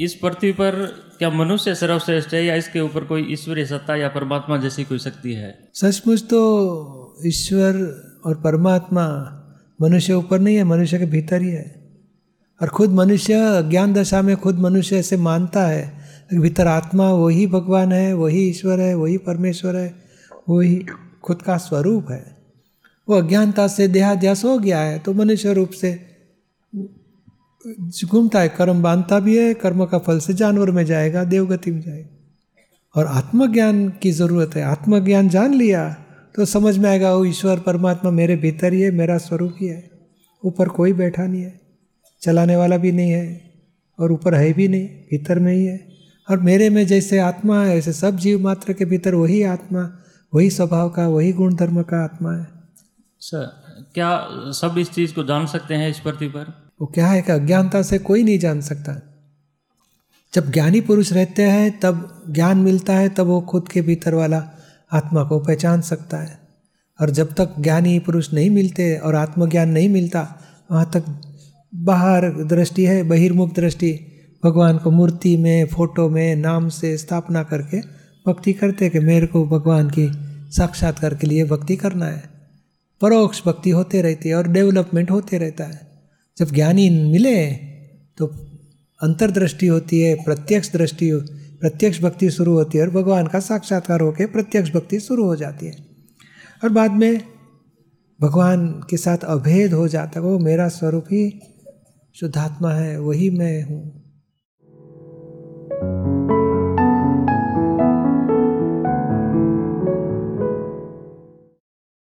इस पृथ्वी पर क्या मनुष्य सर्वश्रेष्ठ है या इसके ऊपर कोई ईश्वरीय सत्ता या परमात्मा जैसी कोई शक्ति है? सचमुच तो ईश्वर और परमात्मा मनुष्य ऊपर नहीं है, मनुष्य के भीतर ही है। और खुद मनुष्य, ज्ञान दशा में खुद मनुष्य ऐसे मानता है भीतर आत्मा वही भगवान है, वही ईश्वर है, वही परमेश्वर है, वही खुद का स्वरूप है। वो अज्ञानता से देहाध्यास हो गया है तो मनुष्य रूप से घूमता है कर्म बांधता भी है, कर्म का फल से जानवर में जाएगा, देवगति में जाएगा। और आत्मज्ञान की ज़रूरत है। आत्मज्ञान जान लिया तो समझ में आएगा वो ईश्वर, परमात्मा मेरे भीतर ही है, मेरा स्वरूप ही है। ऊपर कोई बैठा नहीं है, चलाने वाला भी नहीं है, और ऊपर है भी नहीं, भीतर में ही है। और मेरे में जैसे आत्मा है, ऐसे सब जीव मात्र के भीतर वही आत्मा, वही स्वभाव का, वही गुण धर्म का आत्मा है। सर, क्या सब इस चीज़ को जान सकते हैं इस पृथ्वी पर? वो क्या है कि अज्ञानता से कोई नहीं जान सकता। जब ज्ञानी पुरुष रहते हैं, तब ज्ञान मिलता है, तब वो खुद के भीतर वाला आत्मा को पहचान सकता है। और जब तक ज्ञानी पुरुष नहीं मिलते और आत्मज्ञान नहीं मिलता, वहाँ तक बाहर दृष्टि है, बहिर्मुख दृष्टि, भगवान को मूर्ति में, फ़ोटो में, नाम से स्थापना करके भक्ति करते कि मेरे को भगवान की साक्षात्कार के लिए भक्ति करना है। परोक्ष भक्ति होते रहती है और डेवलपमेंट होते रहता है। जब ज्ञानी मिले तो अंतर्दृष्टि होती है, प्रत्यक्ष दृष्टि, प्रत्यक्ष भक्ति शुरू होती है और भगवान का साक्षात्कार होकर प्रत्यक्ष भक्ति शुरू हो जाती है। और बाद में भगवान के साथ अभेद हो जाता है, वो मेरा स्वरूप ही शुद्धात्मा है, वही मैं हूँ।